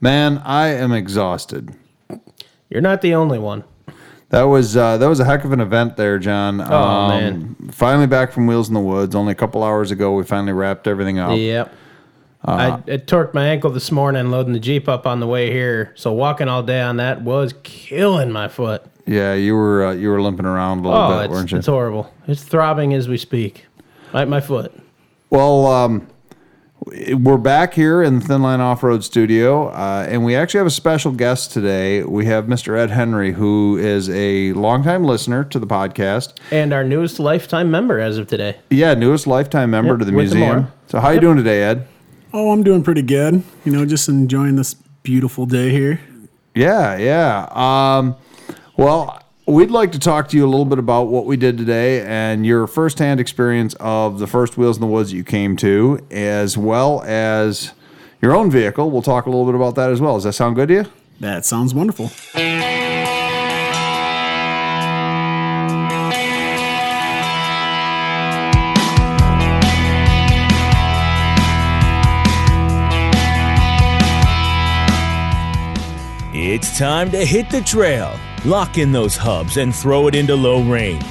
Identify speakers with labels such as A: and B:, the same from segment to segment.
A: Man, I am exhausted.
B: You're not the only one.
A: That was uh, that was a heck of an event there, John.
B: Oh, man.
A: Finally back from Wheels in the Woods. Only a couple hours ago, we finally wrapped everything up.
B: Yep. I, I torqued my ankle this morning loading the Jeep up on the way here. So walking all day on that was killing my foot.
A: Yeah, you were uh, you were limping around a little
B: Oh,
A: bit, weren't you?
B: it's horrible. It's throbbing as we speak. Right, my foot.
A: Well, um, we're back here in the Thin Line Off Road Studio, uh, and we actually have a special guest today. We have Mr. Ed Henry, who is a longtime listener to the podcast.
B: And our newest lifetime member as of today.
A: Yeah, newest lifetime member
B: Yep,
A: to the museum. So, how you doing today, Ed?
C: Oh, I'm doing pretty good. You know, just enjoying this beautiful day here.
A: Yeah, yeah. Um, well, we'd like to talk to you a little bit about what we did today and your firsthand experience of the first Wheels in the Woods that you came to, as well as your own vehicle. We'll talk a little bit about that as well. Does that sound good to you?
C: That sounds wonderful.
D: It's time to hit the trail, lock in those hubs, and throw it into low range.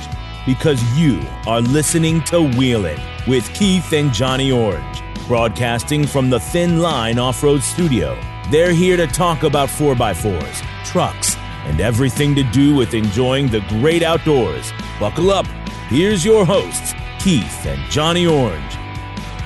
D: Because you are listening to Wheelin' with Keith and Johnny Orange, broadcasting from the Thin Line Off Road Studio. They're here to talk about 4x4s, trucks, and everything to do with enjoying the great outdoors. Buckle up. Here's your hosts, Keith and Johnny Orange.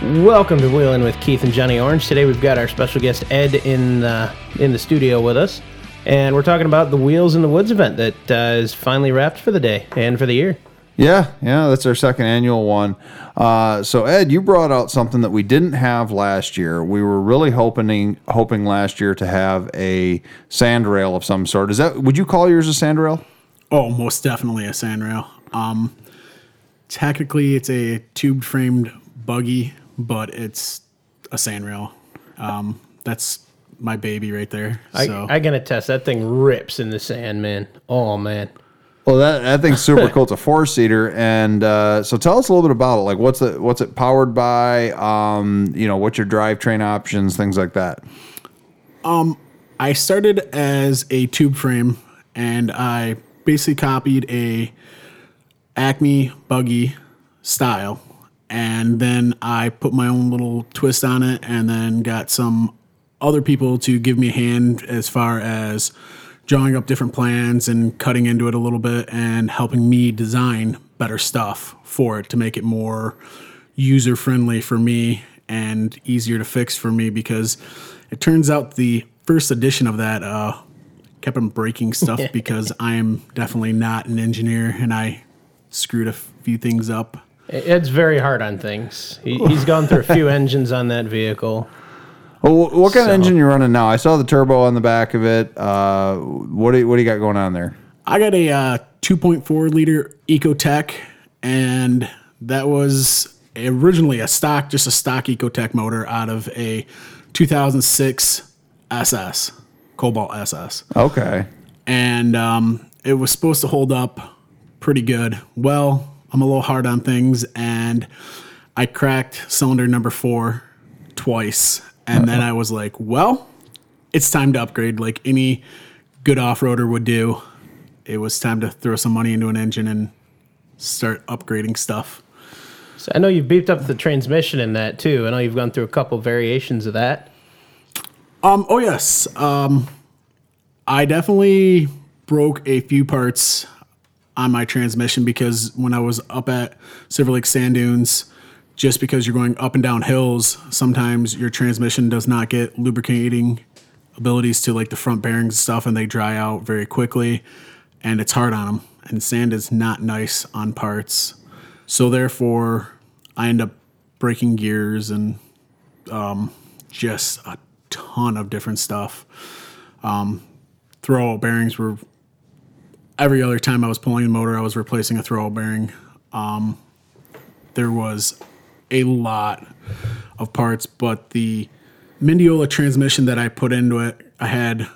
B: Welcome to Wheeling with Keith and Johnny Orange. Today we've got our special guest Ed in uh, in the studio with us, and we're talking about the Wheels in the Woods event that uh, is finally wrapped for the day and for the year.
A: Yeah, yeah, that's our second annual one. Uh, so Ed, you brought out something that we didn't have last year. We were really hoping hoping last year to have a sand rail of some sort. Is that would you call yours a sand rail?
C: Oh, most definitely a sandrail. Um, technically, it's a tube framed buggy, but it's a sandrail. Um, that's my baby right there.
B: I,
C: so
B: I can attest that thing rips in the sand, man. Oh man.
A: Well, that that thing's super cool. It's a four seater, and uh, so tell us a little bit about it. Like, what's it what's it powered by? Um, you know, what's your drivetrain options, things like that.
C: Um, I started as a tube frame, and I basically copied a Acme buggy style, and then I put my own little twist on it, and then got some other people to give me a hand as far as drawing up different plans and cutting into it a little bit and helping me design better stuff for it to make it more user friendly for me and easier to fix for me because it turns out the first edition of that uh, kept on breaking stuff because I am definitely not an engineer and I screwed a few things up.
B: Ed's very hard on things. He, he's gone through a few engines on that vehicle.
A: Well, what kind
B: So-
A: of engine you running now? I saw the turbo on the back of it. Uh, what do you, what do you got going on there?
C: I got a uh, 2.4 liter Ecotec, and that was originally a stock, just a stock Ecotec motor out of a 2006 SS, Cobalt SS.
A: Okay.
C: and um, it was supposed to hold up pretty good. Well, I'm a little hard on things, and I cracked cylinder number four twice, and then I was like, "Well, it's time to upgrade." Like any good off-roader would do, it was time to throw some money into an engine and start upgrading stuff.
B: So I know you've beefed up the transmission in that too. I know you've gone through a couple variations of that.
C: Um. Oh yes. Um. I definitely broke a few parts on my transmission because when I was up at Silver Lake Sand Dunes, just because you're going up and down hills, sometimes your transmission does not get lubricating abilities to like the front bearings and stuff, and they dry out very quickly, and it's hard on them. And sand is not nice on parts, so therefore I end up breaking gears and just a ton of different stuff. Um, throwout bearings were every other time I was pulling the motor, I was replacing a throwout bearing. Um, there was a lot of parts, but the Mendeola transmission that I put into it, I had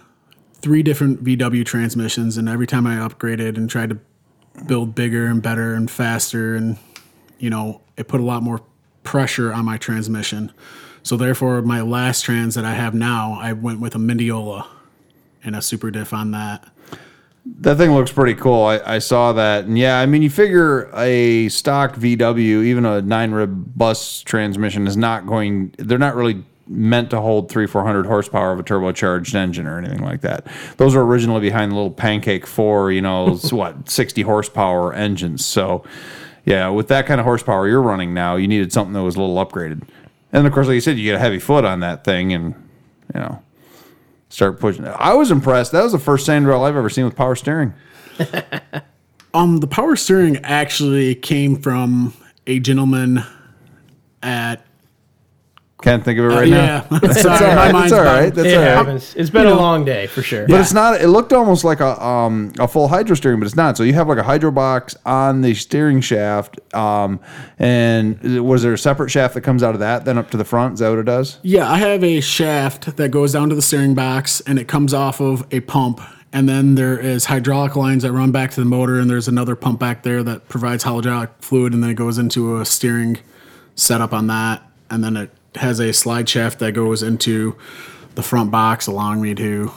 C: three different VW transmissions, and every time I upgraded and tried to build bigger and better and faster, and you know, it put a lot more pressure on my transmission. So therefore, my last trans that I have now, I went with a Mendeola and a super diff on that.
A: That thing looks pretty cool. I, I saw that. And yeah, I mean, you figure a stock VW, even a nine rib bus transmission, is not going, they're not really meant to hold three, 400 horsepower of a turbocharged engine or anything like that. Those were originally behind the little Pancake 4, you know, what, 60 horsepower engines. So yeah, with that kind of horsepower you're running now, you needed something that was a little upgraded. And of course, like you said, you get a heavy foot on that thing and, you know, start pushing. I was impressed. That was the first Sandrail I've ever seen with power steering.
C: Um, the power steering actually came from a gentleman at
A: Can't think of it right
C: yeah.
A: now.
C: That's
A: That's all right. That's all right. That's
B: it
A: all right.
B: happens. It's been a long day for sure.
A: But it's not. It looked almost like a um, a full hydro steering, but it's not. So you have like a hydro box on the steering shaft. Um, and was there a separate shaft that comes out of that then up to the front? Is that what it does?
C: Yeah, I have a shaft that goes down to the steering box and it comes off of a pump. And then there is hydraulic lines that run back to the motor, and there's another pump back there that provides hydraulic fluid, and then it goes into a steering setup on that. And then it has a slide shaft that goes into the front box, allowing me to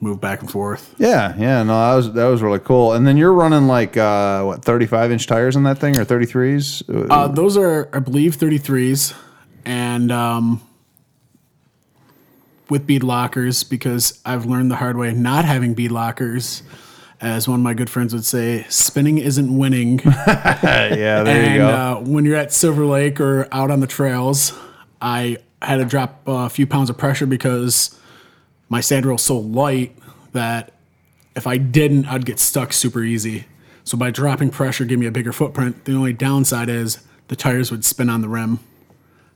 C: move back and forth.
A: Yeah, yeah. No, that was that was really cool. And then you're running like uh, what 35 inch tires on that thing or 33s?
C: Uh, those are, I believe, 33s, and um, with bead lockers because I've learned the hard way not having bead lockers. As one of my good friends would say, spinning isn't winning.
A: yeah, there you
C: and
A: go.
C: uh, when you're at Silver Lake or out on the trails, I had to drop a few pounds of pressure because my sand is so light that if I didn't, I'd get stuck super easy. So by dropping pressure, give me a bigger footprint. The only downside is the tires would spin on the rim.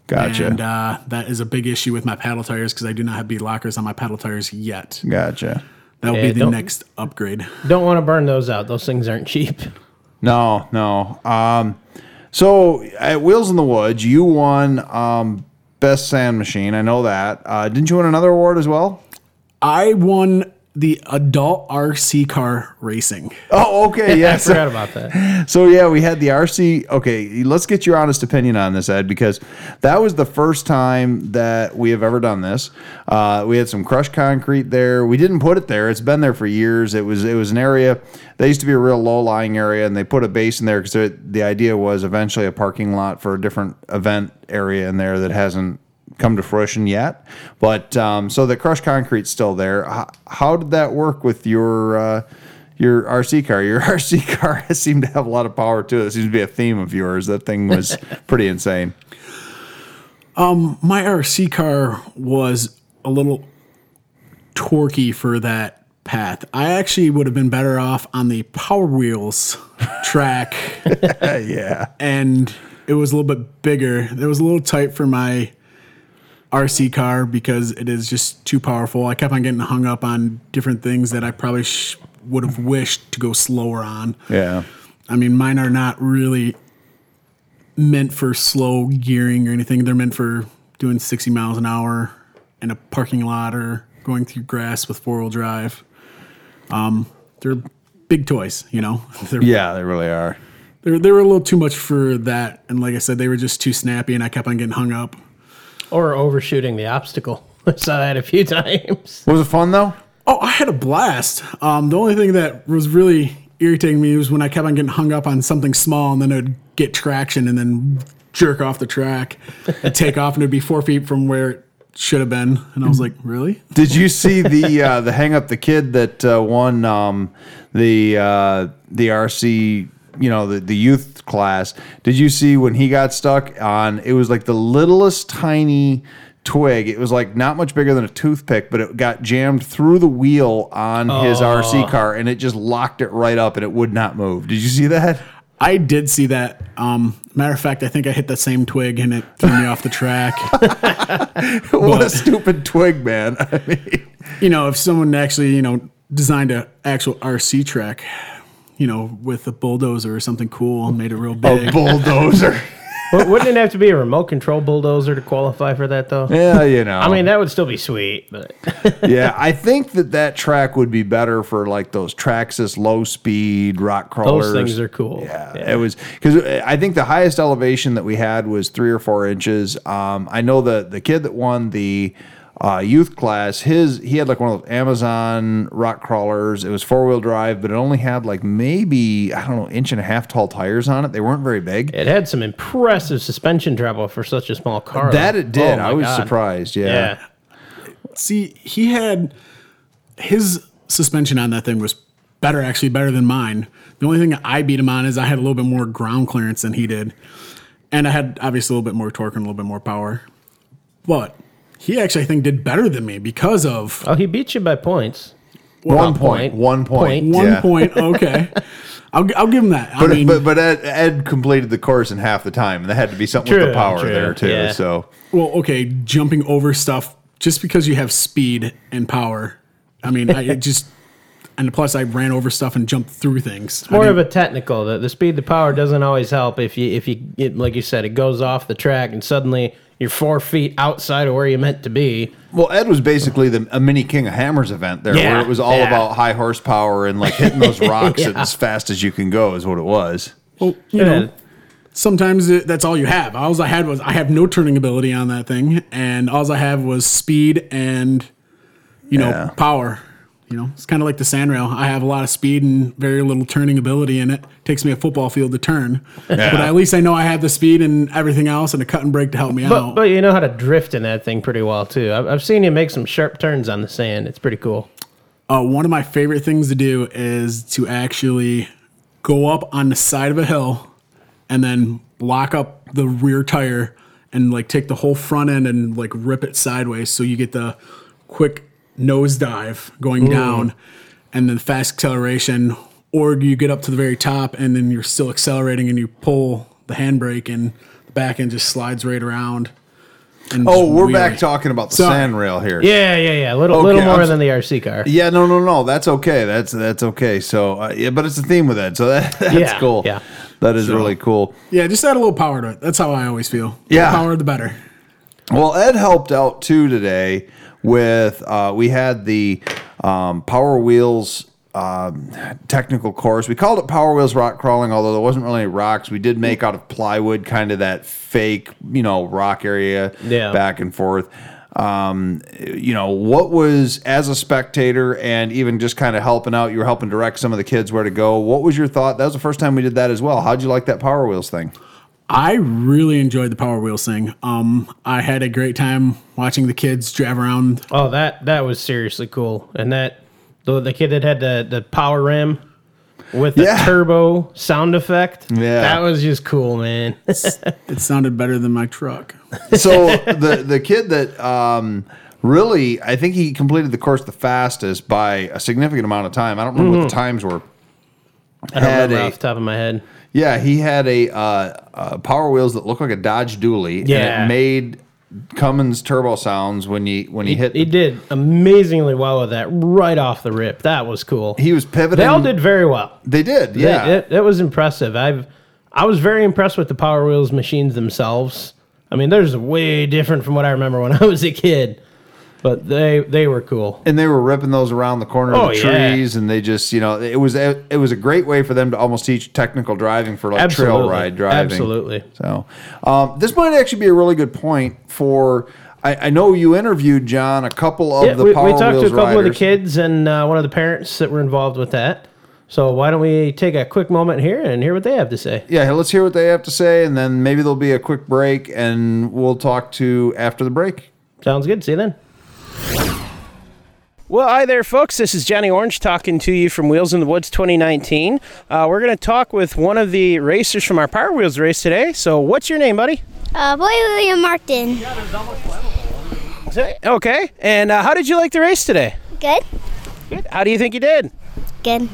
A: gotcha.
C: And uh, that is a big issue with my paddle tires because I do not have bead lockers on my paddle tires yet.
A: gotcha.
C: That will
B: Yeah,
C: be the next upgrade.
B: Don't want to burn those out. Those things aren't cheap.
A: No, no. Um, so at Wheels in the Woods, you won um, best sand machine. I know that. Uh, didn't you win another award as well?
C: I won the adult RC car racing.
A: Oh, okay. Yeah.
B: I
A: Yes.
B: forgot about that.
A: So yeah, we had the RC. Okay, let's get your honest opinion on this, Ed, because that was the first time that we have ever done this. Uh, we had some crushed concrete there. We didn't put it there. It's been there for years. It was it was an area that used to be a real low lying area, and they put a base in there because the idea was eventually a parking lot for a different event area in there that hasn't come to fruition yet. But um, so the crushed concrete's still there. How, how did that work with your? Uh, your RC car. Your RC car has seemed to have a lot of power to it. It seems to be a theme of yours. That thing was pretty insane.
C: Um, My RC car was a little torquey for that path. I actually would have been better off on the Power Wheels track,
A: yeah.
C: and it was a little bit bigger. It was a little tight for my RC car because it is just too powerful. I kept on getting hung up on different things that I probably sh- would have wished to go slower on.
A: Yeah.
C: I mean, mine are not really meant for slow gearing or anything. They're meant for doing 60 miles an hour in a parking lot or going through grass with four wheel drive. Um, they're big toys, you know. They're,
A: Yeah, they really are.
C: they're they were a little too much for that, and like I said, they were just too snappy, and I kept on getting hung up.
B: Or overshooting the obstacle. I saw that a few times.
A: Was it fun though?
C: Oh, I had a blast. Um, the only thing that was really irritating me was when I kept on getting hung up on something small, and then it'd get traction, and then jerk off the track, and take off, and it'd be four feet from where it should have been. And I was like, really?
A: Did you see the uh, the hang up the kid that uh, won um, the uh, the RC you know the, the youth class? Did you see when he got stuck on? It was like the littlest tiny twig. It was like not much bigger than a toothpick, but it got jammed through the wheel on his RC car, and it just locked it right up, and it would not move. Did you see that?
C: I did see that. Um, matter of fact, I think I hit the same twig and it threw me off the track.
A: what a stupid twig, man! I mean,
C: you know, if someone actually, you know, designed an actual RC track, you know, with a bulldozer or something cool and made it real big.
A: A bulldozer.
B: Wou- Wouldn't it have to be a remote control bulldozer to qualify for that, though?
A: yeah, you know.
B: I mean, that would still be sweet, but
A: yeah, I think that that track would be better for like those Traxxas low speed rock crawlers.
B: those things are cool.
A: Yeah, it was because I think the highest elevation that we had was three or four inches. Um, I know the the kid that won the uh, youth class, his he had like one of those Amazon rock crawlers. It was four wheel drive, but it only had like maybe I don't know inch and a half tall tires on it. They weren't very big.
B: It had some impressive suspension travel for such a small car.
A: That it did.
B: Oh,
A: I was
B: God.
A: surprised. Yeah.
B: Yeah.
C: See, he had his suspension on that thing was better, actually better than mine. The only thing I beat him on is I had a little bit more ground clearance than he did, and I had obviously a little bit more torque and a little bit more power. But he actually, I think, did better than me because of
B: Oh, he beat you by points.
A: One
B: Well,
A: point.
B: point.
A: One point.
B: Point.
C: one
A: yeah.
C: point. Okay, I'll, I'll give him that.
A: But,
C: I mean,
A: but but Ed, Ed completed the course in half the time, and that had to be something with the power
B: true,
A: there too.
B: yeah.
A: So
C: well, okay, jumping over stuff just because you have speed and power. I mean, I it just and plus I ran over stuff and jumped through things. I
B: More
C: didn't-
B: of a technical. The, the speed the power doesn't always help if you if you it, like you said it goes off the track and suddenly you're four feet outside of where you meant to be.
A: well, Ed was basically the a mini King of Hammers event there,
B: Yeah,
A: where it was all
B: yeah.
A: about high horsepower and like hitting those rocks
B: Yeah.
A: as fast as you can go is what it was.
C: Well, you
B: Yeah.
C: know, sometimes it, that's all you have. All I had was I have no turning ability on that thing, and all I have was speed and you know
A: Yeah.
C: power. You know, it's kind of like the sandrail. I have a lot of speed and very little turning ability in it. takes me a football field to turn, but at least I know I have the speed and everything else and a cut and break to help me
B: But
C: out.
B: but you know how to drift in that thing pretty well too. I've, I've seen you make some sharp turns on the sand. It's pretty cool.
C: Uh, one of my favorite things to do is to actually go up on the side of a hill and then lock up the rear tire and like take the whole front end and like rip it sideways so you get the quick nose dive going down and then fast acceleration or you get up to the very top and then you're still accelerating and you pull the handbrake and the back end just slides right around and
A: Oh, we're
C: wheelie.
A: back talking about the
C: So-
A: sand rail here.
B: Yeah, yeah, yeah. A little
A: Okay,
B: little more
A: I'm
B: than the RC car.
A: Yeah, no, no, no. That's okay. That's that's okay. So, uh, yeah, but it's a theme with that. so that, that's
B: Yeah,
A: cool.
B: yeah.
A: that is really cool.
C: yeah just add a little power to it that's how i always feel
A: Yeah.
C: the power the better
A: Well, Ed helped out too today with uh, we had the um, Power Wheels um, technical course. We called it Power Wheels Rock Crawling, although there wasn't really any rocks. We did make out of plywood, kind of that fake, you know, rock area
B: Yeah.
A: back and forth. Um, you know, what was as a spectator and even just kind of helping out, you were helping direct some of the kids where to go. What was your thought? That was the first time we did that as well. How'd you like that Power Wheels thing?
C: I really enjoyed the Power Wheels thing. Um, I had a great time watching the kids drive around.
B: Oh, that that was seriously cool. And that the the kid that had the the power rim with the
A: Yeah.
B: turbo sound effect.
A: Yeah.
B: That was just cool, man.
C: It sounded better than my truck.
A: so the the kid that um, really I think he completed the course the fastest by a significant amount of time. I don't remember what the times were.
B: I don't
A: Had
B: remember
A: a-
B: off the top of my head.
A: Yeah, he had a uh, uh, Power Wheels that looked like a Dodge Dually. and it made Cummins turbo sounds when he when he, hit.
B: He did amazingly well with that right off the rip. That was cool.
A: he was pivoting.
B: they all did very well.
A: They did.
B: They-
A: Yeah.
B: it, it was impressive. I've I was very impressed with the Power Wheels machines themselves. I mean, there's way different from what I remember when I was a kid, but they they were cool.
A: and they were ripping those around the corner
B: Oh,
A: of the
B: yeah.
A: trees, and they just, you know, it was a, it was a great way for them to almost teach technical driving for like trail ride driving.
B: Absolutely.
A: So, um, this might actually be a really good point for. I, I know you interviewed John a couple of
B: Yeah,
A: the
B: we,
A: Power
B: we talked to a couple of the kids and uh, one of the parents that were involved with that. So why don't we take a quick moment here and hear what they have to say?
A: Yeah, let's hear what they have to say, and then maybe there'll be a quick break, and we'll talk to after the break.
B: Sounds good. See you then. Well, hi there, folks. This is Johnny Orange talking to you from Wheels in the Woods 2019. Uh, we're going to talk with one of the racers from our Power Wheels race today. So, what's your name, buddy?
E: Uh, Boy William Martin.
B: Okay. And uh, how did you like the race today?
E: Good?
B: Good. How do you think you did?
E: Good.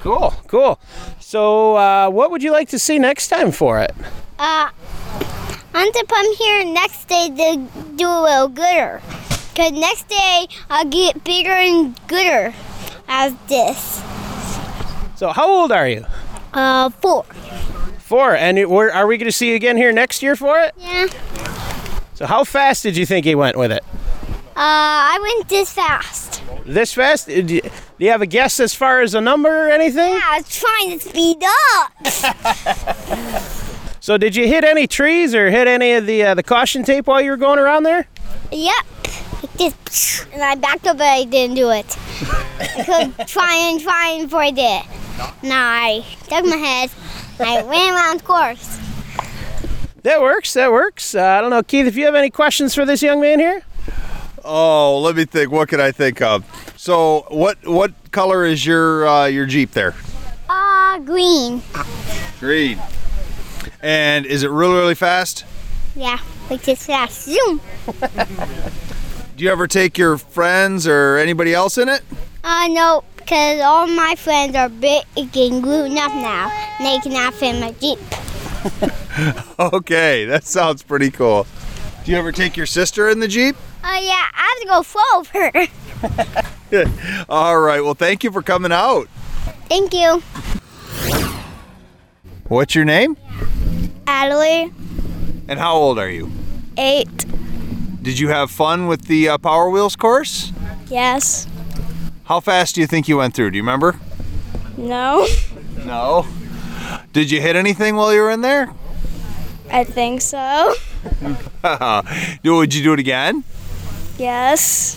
B: Cool. Cool. So, uh, what would you like to see next time for it?
E: Uh, I want to come here next day to do a little gooder. Because next day I'll get bigger and gooder as this.
B: So, how old are you?
E: Uh, four.
B: Four. And it, we're, are we going to see you again here next year for it?
E: Yeah.
B: So how fast did you think he went with it?
E: Uh, I went this fast.
B: This fast? Uh, Do you, do you have a guess as far as a number or anything?
E: Yeah, I was trying to speed up.
B: So did you hit any trees or hit any of the uh, the caution tape while you were going around there?
E: Yep. Like this, and I backed up, but I didn't do it. I could try and try and before I did. Now I stuck my head. I ran around the course.
B: That works. That works. Uh, I don't know, Keith, if you have any questions for this young man here?
A: Oh, let me think. What can I think of? So, what what color is your uh, your Jeep there?
E: Ah, green.
A: Green. And is it really really fast?
E: Yeah, like this fast. Zoom.
A: Do you ever take your friends or anybody else in it?
E: Uh, no, because all my friends are big and grown up now. They cannot fit in my Jeep.
A: Okay, that sounds pretty cool. Do you ever take your sister in the Jeep?
E: Oh, yeah, I have to go forward.
A: All right. Well, thank you for coming out.
E: Thank you.
A: What's your name?
E: Adelaide,
A: And how old are you?
E: eight.
A: Did you have fun with the uh, Power Wheels course?
E: Yes.
A: How fast do you think you went through? Do you remember?
E: No.
A: No. Did you hit anything while you were in there?
E: I think so.
A: Would you do it again?
E: Yes.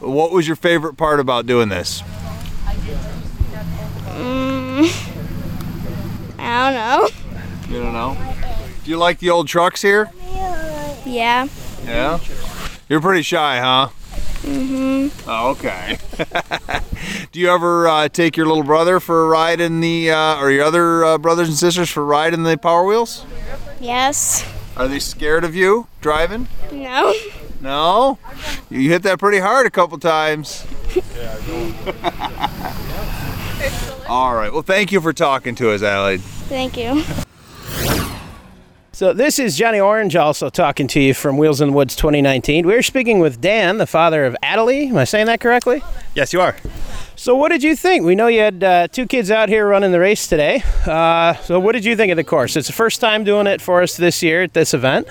A: What was your favorite part about doing this?
E: I don't know.
A: You don't know. Do you like the old trucks here?
E: Yeah.
A: Yeah. You're pretty shy, huh? Mm-hmm. Oh, okay. Do you ever uh, take your little brother for a ride in the, uh, or your other uh, brothers and sisters for a ride in the Power Wheels?
E: Yes.
A: Are they scared of you driving?
E: No.
A: No? You hit that pretty hard a couple times. Yeah. All right. Well, thank you for talking to us, Allie.
E: Thank you.
B: So this is Johnny Orange also talking to you from Wheels in the Woods 2019. We're speaking with Dan, the father of Adelie. Am I saying that correctly?
F: Yes, you are.
B: So what did you think? We know you had uh, two kids out here running the race today. Uh, so what did you think of the course? It's the first time doing it for us this year at this event.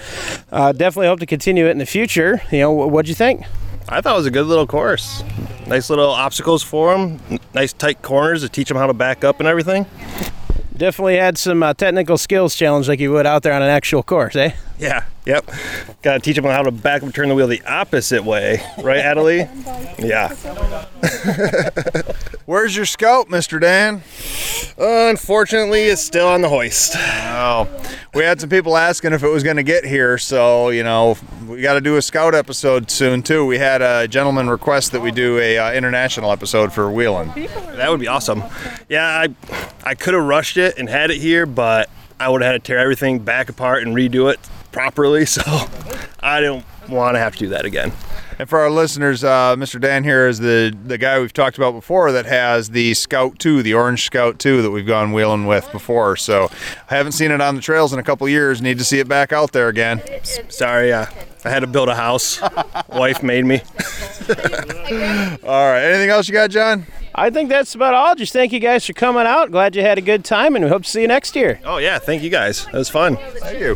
B: Uh, definitely hope to continue it in the future. You know, what'd you think?
F: I thought it was a good little course. Nice little obstacles for them. Nice tight corners to teach them how to back up and everything.
B: Definitely had some uh, technical skills challenge like you would out there on an actual course, eh?
F: Yeah. Yep. Got to teach them how to back up and turn the wheel the opposite way, right, Adelie? Yeah.
A: Where's your scout, Mr. Dan?
F: Unfortunately, it's still on the hoist.
A: Oh, we had some people asking if it was going to get here, so you know we got to do a scout episode soon too. We had a gentleman request that we do a uh, international episode for wheeling.
F: That would be awesome. Yeah, I I could have rushed it and had it here, but I would have had to tear everything back apart and redo it properly. So I don't want to have to do that again.
A: And for our listeners, uh, Mr. Dan here is the the guy we've talked about before that has the Scout 2, the Orange Scout 2 that we've gone wheeling with before. So I haven't seen it on the trails in a couple years. Need to see it back out there again.
F: Sorry, uh, I had to build a house. Wife made me.
A: All right. Anything else you got, John?
B: I think that's about all. Just thank you guys for coming out. Glad you had a good time, and we hope to see you next year.
F: Oh yeah, thank you guys. It was fun.
A: Thank you.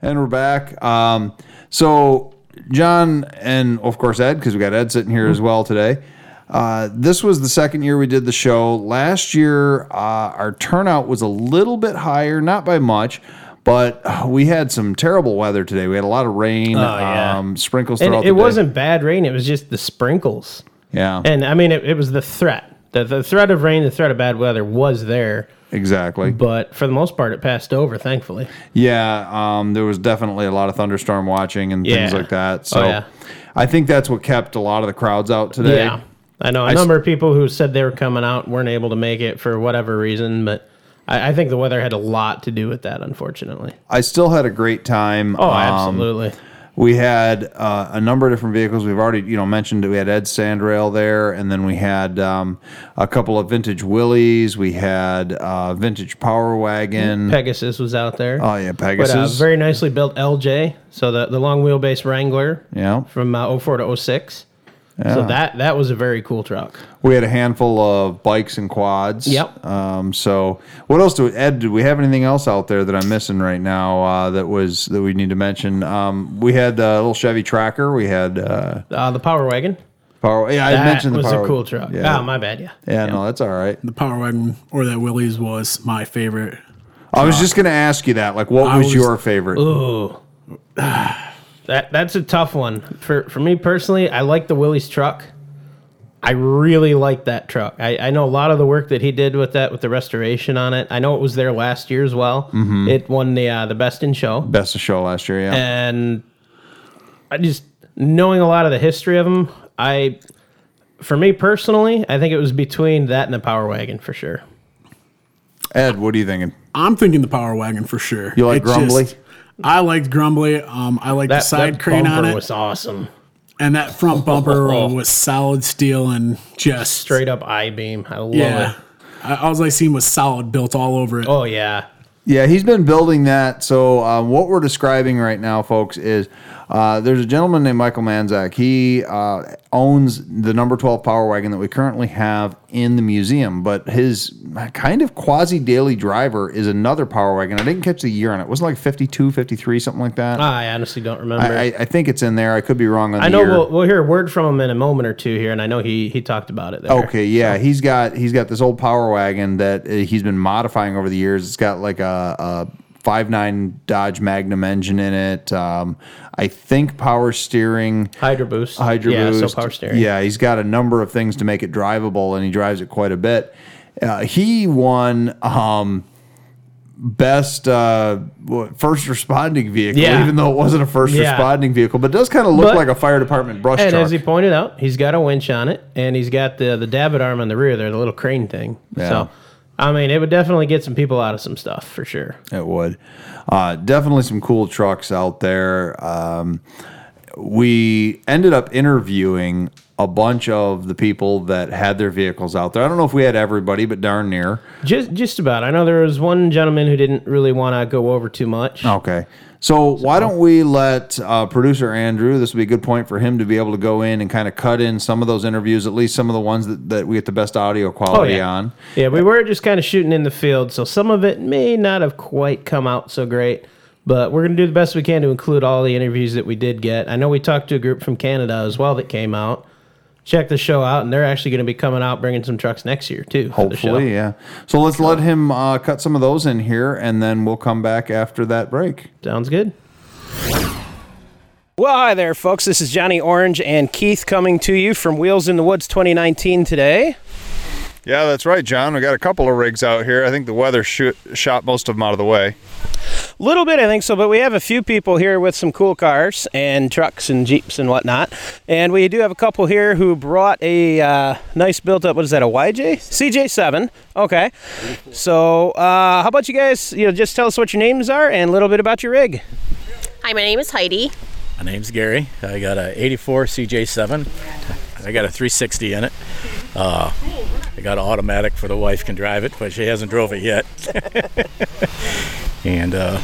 A: And we're back. Um, so, John and of course Ed, because we got Ed sitting here as well today. Uh, this was the second year we did the show. Last year, uh, our turnout was a little bit higher, not by much, but we had some terrible weather today. We had a lot of rain,
B: yeah.
A: um, sprinkles
B: And it wasn't bad rain; it was just the sprinkles.
A: Yeah,
B: And I mean, it, it was the threat. The, the threat of rain, the threat of bad weather was there,
A: exactly.
B: but for the most part, it passed over, thankfully.
A: Yeah, um, there was definitely a lot of thunderstorm watching and things
B: Yeah.
A: like that.
B: Oh,
A: So,
B: yeah.
A: I think that's what kept a lot of the crowds out today.
B: Yeah. I know a
A: I s-
B: number of people who said they were coming out weren't able to make it for whatever reason, but I, I think the weather had a lot to do with that, unfortunately.
A: I still had a great time.
B: Oh,
A: Um,
B: absolutely.
A: We had uh, a number of different vehicles. We've already, you know, mentioned that we had Ed Sandrail there, and then we had um, a couple of vintage Willys. We had uh, vintage Power Wagon.
B: Pegasus was out there.
A: oh yeah,
B: but uh,
A: Pegasus.
B: very nicely built LJ, so the, the long wheelbase Wrangler
A: yeah,
B: from uh, 04 to 06. So that that was a very cool truck.
A: We had a handful of bikes and quads.
B: Yep.
A: Um, so what else do Ed? Did we have anything else out there that I'm missing right now uh, that was that we need to mention? Um, we had a little Chevy Tracker. We had uh,
B: Uh, the Power Wagon.
A: power. Yeah, I mentioned the
B: was
A: power.
B: a cool truck.
A: Yeah.
B: Oh, my bad. Yeah.
A: yeah, no, that's all right.
C: The Power Wagon or that Willys was my favorite.
A: I was just gonna ask you that. Like, what was,
C: was-
A: your favorite?
B: Ooh. that that's a tough one. For for me personally, I like the Willys truck. I really like that truck. I, I know a lot of the work that he did with that with the restoration on it. I know it was there last year as well. It won the uh, the best in show.
A: Best of show last year. Yeah.
B: and I just knowing a lot of the history of them, I for me personally, I think it was between that and the Power Wagon for sure.
A: Ed, what are you thinking?
C: I'm thinking the Power Wagon for sure.
A: You like
C: It's just-
A: Grumbly?
C: I liked Grumbly. Um, I liked
B: That
C: the side
B: that
C: crane on it.
B: That bumper was awesome.
C: and that front bumper was solid steel and just
B: Straight up I beam. I love
C: Yeah,
B: it.
C: I, all I seen was solid built all over it.
B: Oh yeah.
A: Yeah, he's been building that. So um, what we're describing right now, folks, is uh, there's a gentleman named Michael Manzak. He uh, owns the number 12 Power Wagon that we currently have in the museum, but his kind of quasi daily driver is another Power Wagon. I didn't catch the year on it. It was like 52, 53, something like that.
B: I honestly don't remember.
A: I, I, I think it's in there. I could be wrong on the
B: I know we'll, we'll hear a word from him in a moment or two here, and I know he he talked about it there.
A: Okay, yeah, he's got he's got this old power wagon that uh, he's been modifying over the years. It's got like a, a five nine Dodge Magnum engine in it. Um, I think power steering,
B: Hydro boost.
A: hydro
B: yeah,
A: boost.
B: so power steering.
A: Yeah, he's got a number of things to make it drivable, and he drives it quite a bit. Uh, he won um, best uh, first responding vehicle,
B: Yeah.
A: even though it wasn't a first
B: Yeah.
A: responding vehicle, but it does kind of look
B: But-
A: like a fire department brush
B: And
A: truck.
B: as he pointed out, he's got a winch on it, and he's got the the davit arm on the rear there, the little crane thing.
A: Yeah.
B: So, I mean, it would definitely get some people out of some stuff for sure.
A: It would. Uh, definitely some cool trucks out there. Um, we ended up interviewing a bunch of the people that had their vehicles out there. I don't know if we had everybody, but darn near.
B: Just just about. I know there was one gentleman who didn't really want to go over too much.
A: Okay. So why don't we let uh, producer Andrew? This would be a good point for him to be able to go in and kind of cut in some of those interviews, at least some of the ones that, that we get the best audio quality
B: Oh, yeah.
A: on.
B: Yeah, we were just kind of shooting in the field, so some of it may not have quite come out so great. But we're going to do the best we can to include all the interviews that we did get. I know we talked to a group from Canada as well that came out. Check the show out, and they're actually going to be coming out bringing some trucks next year too. for the show.
A: Hopefully, yeah. So let's let him uh, cut some of those in here, and then we'll come back after that break.
B: Sounds good. Well, hi there, folks. This is Johnny Orange and Keith coming to you from Wheels in the Woods 2019 today.
G: Yeah, that's right, John. We got a couple of rigs out here. I think the weather shoot, shot most of them out of the way.
B: A little bit, I think so, but we have a few people here with some cool cars and trucks and jeeps and whatnot. And we do have a couple here who brought a uh, nice built up, what is that, a YJ? CJ7. Okay. So, uh, how about you guys, you know, just tell us what your names are and a little bit about your rig.
H: Hi, my name is Heidi.
I: My name's Gary. I got a 84 CJ7. I got a 360 in it. Uh, I got an automatic for the wife can drive it, but she hasn't drove it yet. and uh,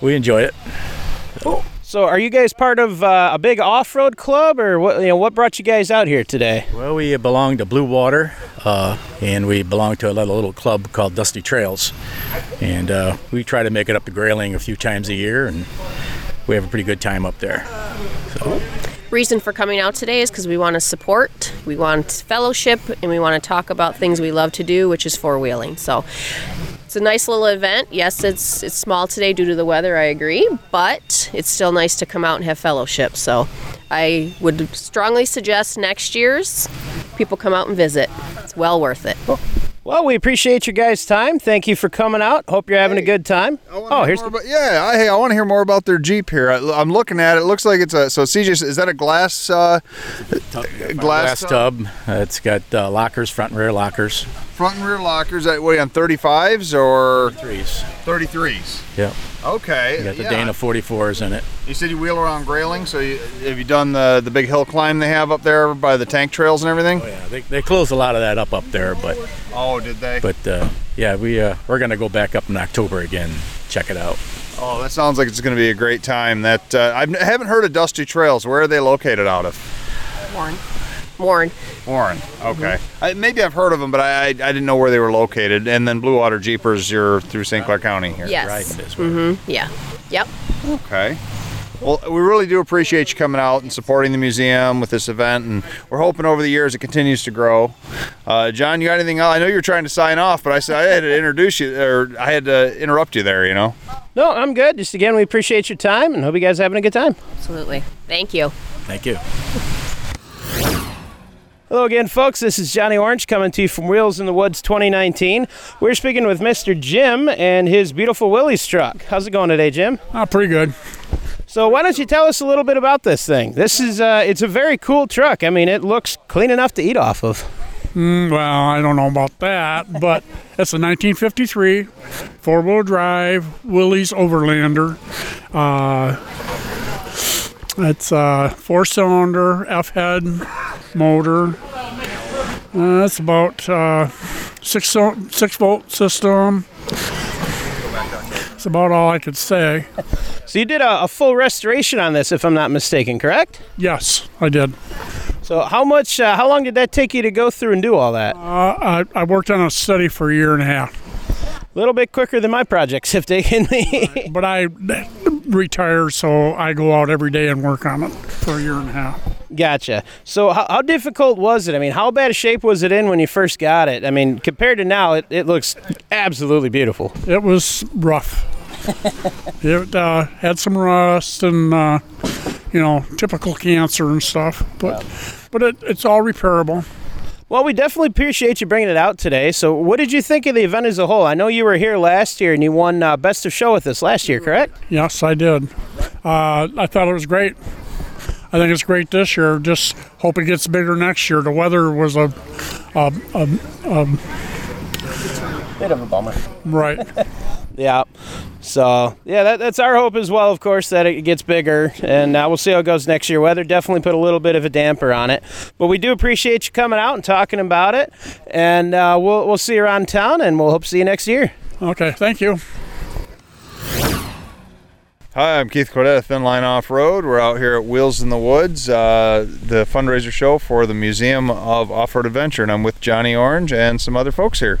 I: we enjoy it.
B: So, are you guys part of uh, a big off road club or what, you know, what brought you guys out here today?
I: Well, we belong to Blue Water, uh, and we belong to a little, club called Dusty Trails. And uh, we try to make it up to Grayling a few times a year, and we have a pretty good time up there.
H: Reason for coming out today is because we want to support, we want fellowship, and we want to talk about things we love to do, which is four wheeling. So it's a nice little event. Yes, it's it's small today due to the weather. I agree, but it's still nice to come out and have fellowship. So I would strongly suggest next year's people come out and visit. It's well worth it.
B: Well, we appreciate your guys' time. Thank you for coming out. Hope you're having a good time. Oh, here's
G: More about- yeah, I, hey, I want to hear more about their Jeep here. I, I'm looking at it. It looks like it's a so CJ. Is that a glass? Uh, glass,
I: Glass tub. Uh, it's got uh, lockers, front and rear lockers.
G: Front and rear lockers. That what are you on 35s or
I: Threes.
G: 33s?
I: Yep.
G: Okay.
I: You got the
G: yeah.
I: Dana 44s in it.
G: You said you wheel around Grayling. So you, have you done the the big hill climb they have up there by the tank trails and everything?
I: Oh yeah, they, they closed a lot of that up up there, but
G: Oh, did they?
I: but uh, yeah, we uh, we're gonna go back up in October again, check it out.
G: Oh, that sounds like it's going to be a great time. That uh, I've- I haven't heard of Dusty Trails. Where are they located out of?
H: Warren. Warren.
A: Warren. Okay. I, maybe I've heard of them, but I, I I didn't know where they were located. And then Blue Water Jeepers, you're through St. Clair County here.
H: Yes. Mm-hmm. Yeah. Yep.
A: Okay. Well, we really do appreciate you coming out and supporting the museum with this event, and we're hoping over the years it continues to grow. Uh, John, you got anything else? I know you were trying to sign off, but I said I had to introduce you, or I had to interrupt you there. You know.
B: No, I'm good. Just again, we appreciate your time and hope you guys are having a good time.
H: Absolutely. Thank you.
I: Thank you.
B: Hello again, folks. This is Johnny Orange coming to you from Wheels in the Woods 2019. We're speaking with Mr. Jim and his beautiful Willys truck. How's it going today, Jim?
J: Uh, pretty good.
B: So why don't you tell us a little bit about this thing? This is uh, it's a very cool truck. I mean, it looks clean enough to eat off of.
J: Mm, well, I don't know about that, but it's a 1953 four-wheel drive Willys Overlander. Uh, it's a four-cylinder F-head motor. Uh, it's about uh, six six volt system. That's about all I could say.
B: So you did a, a full restoration on this, if I'm not mistaken, correct?
J: Yes, I did.
B: So how much? Uh, how long did that take you to go through and do all that?
J: Uh, I, I worked on a study for a year and a half.
B: A little bit quicker than my projects have taken me.
J: But I retired, so I go out every day and work on it for a year and a half.
B: Gotcha. So how, how difficult was it? I mean, how bad a shape was it in when you first got it? I mean, compared to now, it, it looks absolutely beautiful.
J: It was rough. it uh, had some rust and uh, you know typical cancer and stuff, but but it, it's all repairable.
B: Well, we definitely appreciate you bringing it out today. So, what did you think of the event as a whole? I know you were here last year and you won uh, Best of Show with us last year, correct?
J: Yes, I did. Uh, I thought it was great. I think it's great this year. Just hope it gets bigger next year. The weather was a, a, a, a
B: Bit of a bummer.
J: right.
B: Yeah. So, yeah, that, that's our hope as well, of course, that it gets bigger. And uh, we'll see how it goes next year. Weather definitely put a little bit of a damper on it. But we do appreciate you coming out and talking about it. And uh, we'll, we'll see you around town and we'll hope to see you next year.
J: Okay, thank you.
A: Hi, I'm Keith Cordetta, Thin Line Off Road. We're out here at Wheels in the Woods, uh, the fundraiser show for the Museum of Off Road Adventure, and I'm with Johnny Orange and some other folks here.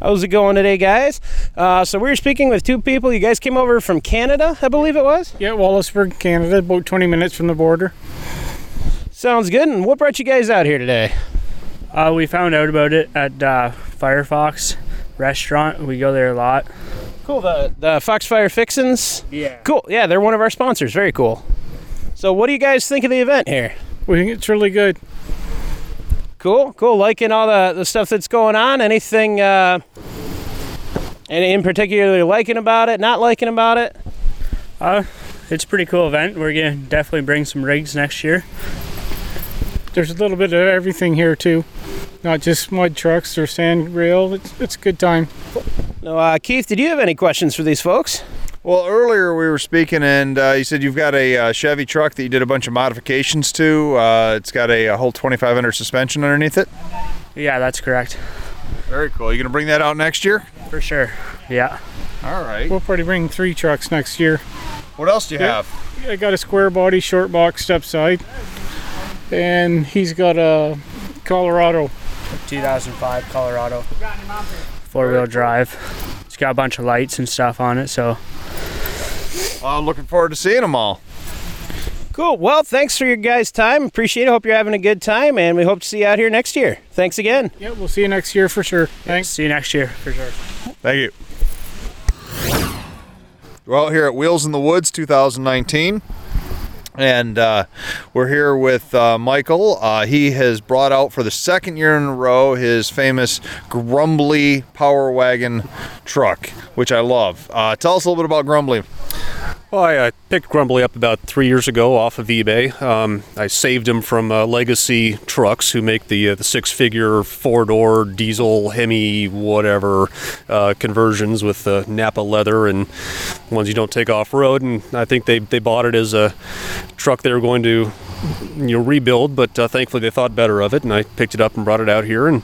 B: How's it going today, guys? Uh, so, we were speaking with two people. You guys came over from Canada, I believe it was?
K: Yeah, Wallaceburg, Canada, about 20 minutes from the border.
B: Sounds good. And what brought you guys out here today?
K: Uh, we found out about it at uh, Firefox restaurant. We go there a lot.
B: Cool. The, the Foxfire Fixins?
K: Yeah.
B: Cool. Yeah, they're one of our sponsors. Very cool. So, what do you guys think of the event here?
K: We think it's really good.
B: Cool, cool. Liking all the, the stuff that's going on. Anything uh, any in particular liking about it, not liking about it?
K: Uh, it's a pretty cool event. We're gonna definitely bring some rigs next year. There's a little bit of everything here too, not just mud trucks or sand rail. It's it's a good time.
B: No, uh, Keith, did you have any questions for these folks?
A: Well, earlier we were speaking, and uh, you said you've got a uh, Chevy truck that you did a bunch of modifications to. Uh, it's got a, a whole 2500 suspension underneath it.
K: Yeah, that's correct.
A: Very cool. You gonna bring that out next year?
K: For sure. Yeah.
A: All right.
K: We'll probably bring three trucks next year.
A: What else do you
K: Yeah.
A: have?
K: I got a square body short box step side, and he's got a Colorado, 2005 Colorado, four wheel drive. It's got a bunch of lights and stuff on it, so
A: Well, I'm looking forward to seeing them all.
B: Cool. Well, thanks for your guys' time. Appreciate it. Hope you're having a good time, and we hope to see you out here next year. Thanks again.
K: yeah, we'll see you next year for sure. Thanks. See you next year for sure.
A: Thank you. We're out here at Wheels in the Woods 2019. And uh, we're here with uh, Michael. Uh, he has brought out for the second year in a row his famous Grumbly Power Wagon truck, which I love. Uh, tell us a little bit about Grumbly.
L: Well, I, I picked Grumbly up about three years ago off of eBay. Um, I saved him from uh, Legacy Trucks, who make the uh, the six-figure four-door diesel Hemi whatever uh, conversions with uh, Napa leather and ones you don't take off road. And I think they they bought it as a truck they were going to you know rebuild, but uh, thankfully they thought better of it, and I picked it up and brought it out here. And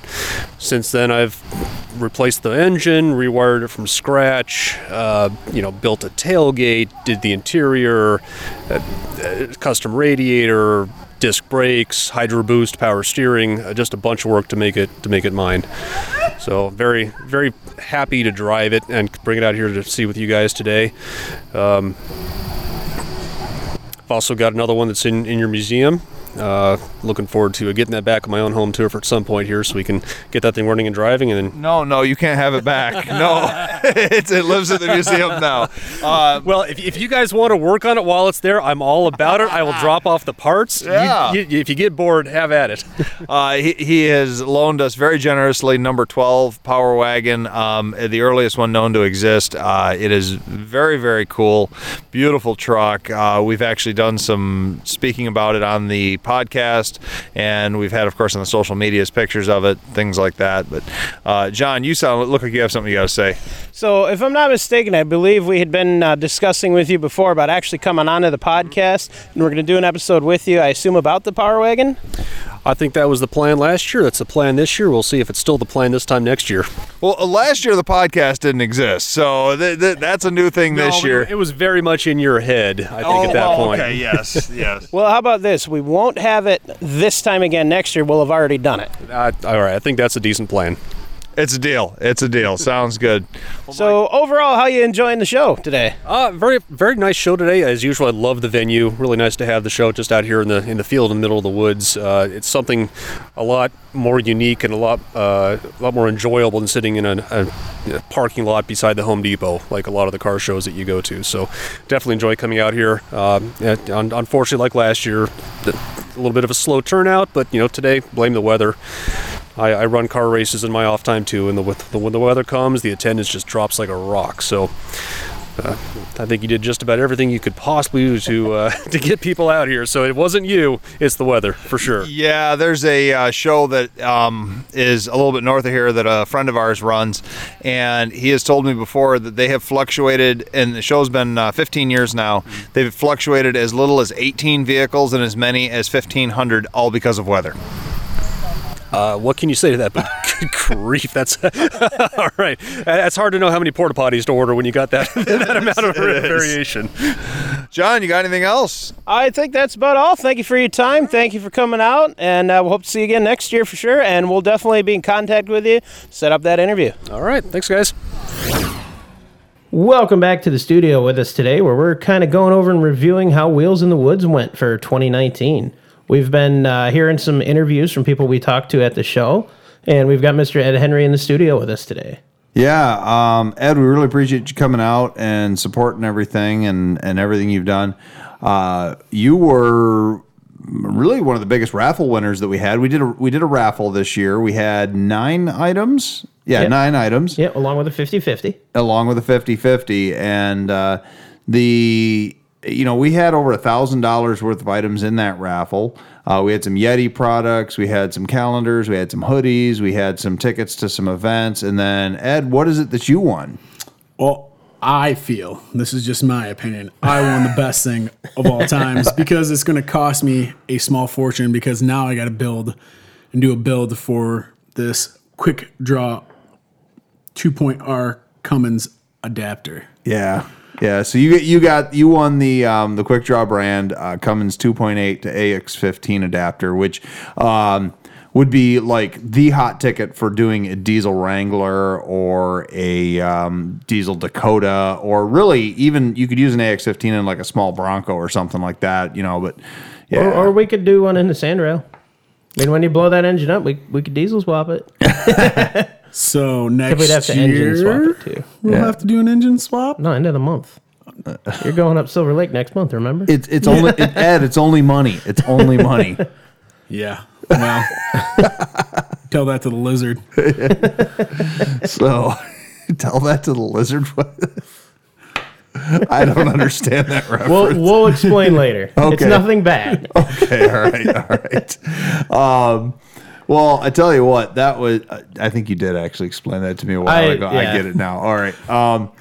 L: since then, I've replaced the engine, rewired it from scratch, uh, you know, built a tailgate, did the interior, uh, uh, custom radiator, disc brakes, hydro boost, power steering, uh, just a bunch of work to make it to make it mine. So very very happy to drive it and bring it out here to see with you guys today. Um, I've also got another one that's in, in your museum. Uh, looking forward to getting that back on my own home turf at some point here, so we can get that thing running and driving, and then
G: No, no, you can't have it back. No, it's, it lives in the museum now. Uh,
L: well, if, if you guys want to work on it while it's there, I'm all about it. I will drop off the parts. You-
G: Yeah.
L: you- if you get bored, have at it.
G: Uh, he, he has loaned us very generously number 12 Power Wagon, um, the earliest one known to exist. Uh, it is very, very cool. Beautiful truck. Uh, we've actually done some speaking about it on the podcast, and we've had, of course, on the social medias pictures of it, things like that. But, uh, John, you sound look like you have something you got to say.
B: So, if I'm not mistaken, I believe we had been uh, discussing with you before about actually coming onto the podcast, and we're going to do an episode with you. I assume about the Power Wagon.
L: I think that was the plan last year. That's the plan this year. We'll see if it's still the plan this time next year.
G: Well, uh, last year the podcast didn't exist, so th- th- that's a new thing this
L: No, but
G: year.
L: It was very much in your head, I think,
G: Oh,
L: at that
G: oh,
L: point.
G: okay, yes, yes.
B: Well, how about this? We won't have it this time again next year. We'll have already done it.
L: Uh, all right, I think that's a decent plan.
G: It's a deal. It's a deal. Sounds good.
B: So, overall, how you enjoying the show today?
L: Uh, very very nice show today. As usual, I love the venue. Really nice to have the show just out here in the in the field in the middle of the woods. Uh, it's something a lot more unique and a lot uh, a lot more enjoyable than sitting in a, a, a parking lot beside the Home Depot, like a lot of the car shows that you go to. So definitely enjoy coming out here. Um, unfortunately, like last year, a little bit of a slow turnout, but you know today blame the weather. I, I run car races in my off time too, and the, the when the weather comes, the attendance just drops like a rock. So. Uh, I think you did just about everything you could possibly do to uh, to get people out here. So it wasn't you; it's the weather for sure.
G: Yeah, there's a uh, show that um, is a little bit north of here that a friend of ours runs, and he has told me before that they have fluctuated, and the show's been uh, 15 years now. They've fluctuated as little as 18 vehicles and as many as 1,500, all because of weather.
L: Uh, what can you say to that? But good grief, that's all right. That's hard to know how many porta potties to order when you got that that amount of
G: It is.
L: variation.
G: John, you got anything else?
B: I think that's about all. Thank you for your time. Thank you for coming out, and uh, we'll hope to see you again next year for sure. And we'll definitely be in contact with you. Set up that interview.
L: All right, thanks, guys.
B: Welcome back to the studio with us today, where we're kind of going over and reviewing how Wheels in the Woods went for 2019. We've been uh, hearing some interviews from people we talked to at the show, and we've got Mr. Ed Henry in the studio with us today.
A: Yeah, um, Ed, we really appreciate you coming out and supporting everything and, and everything you've done. Uh, you were really one of the biggest raffle winners that we had. We did a we did a raffle this year. We had nine items. Yeah,
B: Yep.
A: nine items.
B: Yeah, along with a 50 50.
A: along with a 50-50 and uh, the you know we had over a thousand dollars worth of items in that raffle uh, we had some yeti products we had some calendars we had some hoodies we had some tickets to some events and then ed what is it that you won
C: Well, I feel this is just my opinion. I won the best thing of all times because it's going to cost me a small fortune because now I got to build and do a build for this quick draw 2.8 Cummins adapter.
A: yeah yeah so you get you got you won the um, the quick draw brand uh, cummins 2.8 to ax15 adapter which um, would be like the hot ticket for doing a diesel Wrangler or a um, diesel Dakota, or really even you could use an AX15 in like a small Bronco or something like that, you know. But yeah,
B: Or, or we could do one in the sandrail. I mean, when you blow that engine up, we, we could diesel swap it.
C: So next
B: we'd have to
C: year,
B: engine swap it too.
C: we'll
A: Yeah.
C: have to do an engine swap.
B: No, end of the month. You're going up Silver Lake next month, remember?
A: it's it's only it, Ed, it's only money. It's only money.
C: Yeah. Well, tell that to the lizard.
A: so tell that to the lizard. I don't understand that reference.
B: We'll, we'll explain later. It's nothing bad.
A: okay, all right, all right. Um, well, I tell you what, that was. I think you did actually explain that to me a while
B: I-
A: ago. I get it now. All right. Um,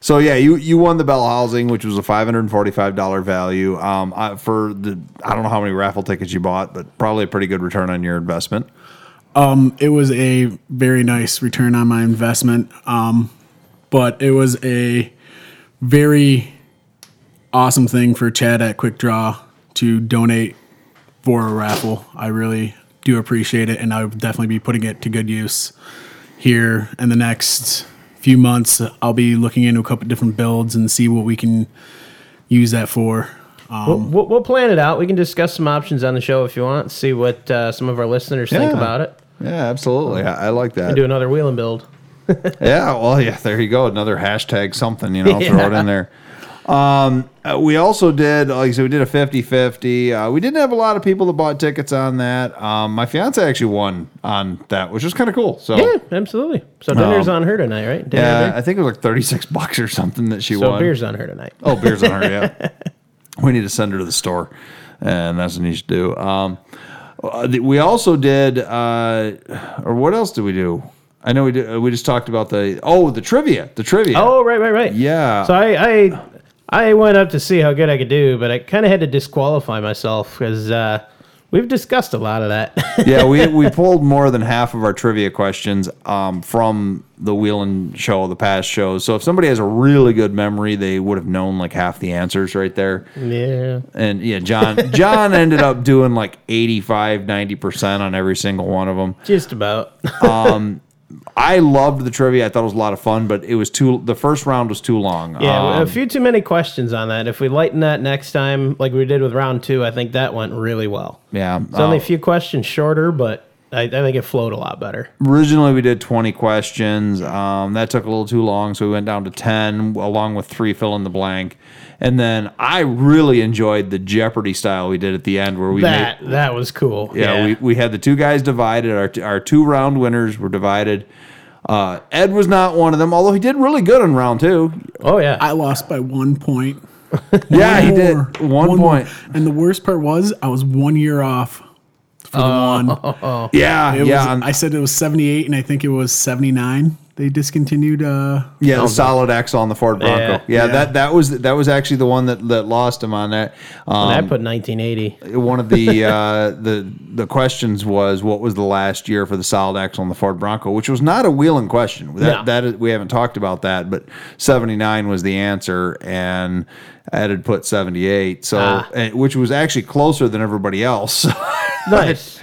A: so yeah, you you won the Bell Housing, which was a five hundred and forty five dollar value. Um, I, for the I don't know how many raffle tickets you bought, but probably a pretty good return on your investment.
C: Um, it was a very nice return on my investment. Um, but it was a very awesome thing for Chad at Quick Draw to donate for a raffle. I really do appreciate it, and I will definitely be putting it to good use here in the next few months. I'll be looking into a couple different builds and see what we can use that for.
B: We'll,
C: Um,
B: we'll, we'll plan it out. We can discuss some options on the show if you want. See what uh, some of our listeners think about it.
A: Yeah, absolutely. I, I like that.
B: Do another wheel and build.
A: yeah, well, yeah, there you go. Another hashtag something, you know, throw it in there. Um, uh, we also did, like I said, we did a 50 50. Uh, we didn't have a lot of people that bought tickets on that. Um, my fiance actually won on that, which was kind of cool. So,
B: Yeah, absolutely. So dinner's
A: Um,
B: on her tonight, right? Dinner
A: yeah? I think it was like 36 bucks or something that she won.
B: so
A: won.
B: beer's on her tonight.
A: Oh, beer's on her, yeah. we need to send her to the store, and that's what we need to do. Um, uh, we also did, uh, or what else did we do? I know we did. uh, We just talked about the oh, the trivia, the trivia.
B: Oh, right, right, right.
A: Yeah.
B: So I, I, I went up to see how good I could do, but I kind of had to disqualify myself because uh, we've discussed a lot of that.
A: yeah, we we pulled more than half of our trivia questions um, from the Wheeling show, the past shows. So if somebody has a really good memory, they would have known like half the answers right there.
B: yeah.
A: And yeah, John John ended up doing like 85, 90% on every single one of them.
B: Just about.
A: Um, I loved the trivia. I thought it was a lot of fun, but it was too. The first round was too long.
B: Yeah,
A: Um,
B: a few too many questions on that. If we lighten that next time, like we did with round two, I think that went really well.
A: yeah.
B: It's only a
A: uh,
B: few questions shorter, but I, I think it flowed a lot better.
A: originally we did 20 questions. Um, that took a little too long, so we went down to 10, along with three fill in the blank. And then I really enjoyed the Jeopardy style we did at the end, where we
B: that
A: made.
B: that was cool.
A: Yeah, We, we had the two guys divided. Our, our two round winners were divided. Uh, Ed was not one of them, although he did really good in round two.
B: Oh yeah,
C: I lost by one point.
A: Yeah, he did.
C: more.
A: One
C: more.
A: point.
C: And the worst part was I was one year off for the one.
A: Yeah,
C: It
A: yeah.
C: was, I said it was 78, and I think it was 79. They discontinued. Uh,
A: Yeah, the solid axle on the Ford Bronco.
B: Yeah.
A: Yeah,
C: Yeah.
A: that that was that was actually the one that, that lost him on that. Um,
B: and I put 1980.
A: one of the uh, the the questions was what was the last year for the solid axle on the Ford Bronco, which was not a wheeling question. That
B: No.
A: that is, we haven't talked about that, but seventy nine was the answer, and Ed had put seventy eight, so
B: Ah.
A: and- which was actually closer than everybody else.
B: Nice.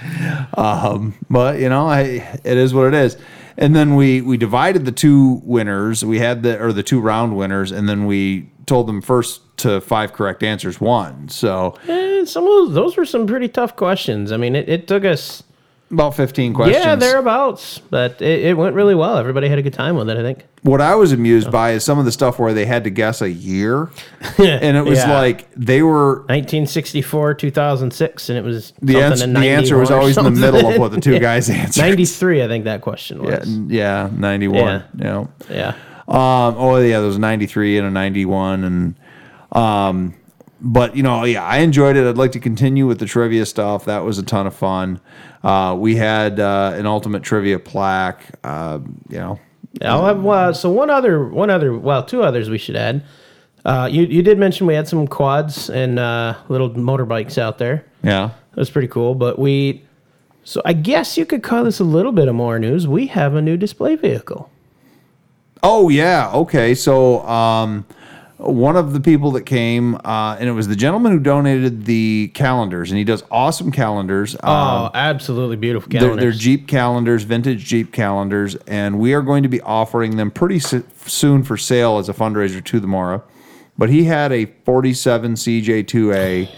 A: um, but you know, I, it is what it is. And then we we divided the two winners. We had the or the two round winners, and then we told them first to five correct answers won. So
B: Eh, some of those, those were some pretty tough questions. I mean, it, it took us
A: about fifteen questions.
B: yeah thereabouts, but it, it went really well. Everybody had a good time with it. I think.
A: What I was amused by is some of the stuff where they had to guess a year, and it was
B: Yeah.
A: like they were
B: 1964, 2006, and it was
A: the answer.
B: in
A: The answer was
B: 91
A: always in the middle of what the two
B: Yeah.
A: guys answered.
B: 93, I think that question was.
A: yeah, ninety one.
B: Yeah.
A: You.
B: Yeah.
A: Um. Oh yeah, there was a ninety three and a ninety one, and um. But you know, yeah, I enjoyed it. I'd like to continue with the trivia stuff. That was a ton of fun. Uh, we had uh, an ultimate trivia plaque. Uh, you know,
B: I'll have uh, so one other, one other, well, two others we should add. Uh, you you did mention we had some quads and uh, little motorbikes out there.
A: yeah.
B: That was pretty cool. But we, so I guess you could call this a little bit of more news. We have a new display vehicle.
A: Oh yeah, okay. So um, one of the people that came, uh, and it was the gentleman who donated the calendars, and he does awesome calendars.
B: Oh,
A: Um,
B: absolutely beautiful
A: they're,
B: calendars.
A: they're Jeep calendars, vintage Jeep calendars, and we are going to be offering them pretty soon for sale as a fundraiser to the Mora. But he had a 47 CJ2A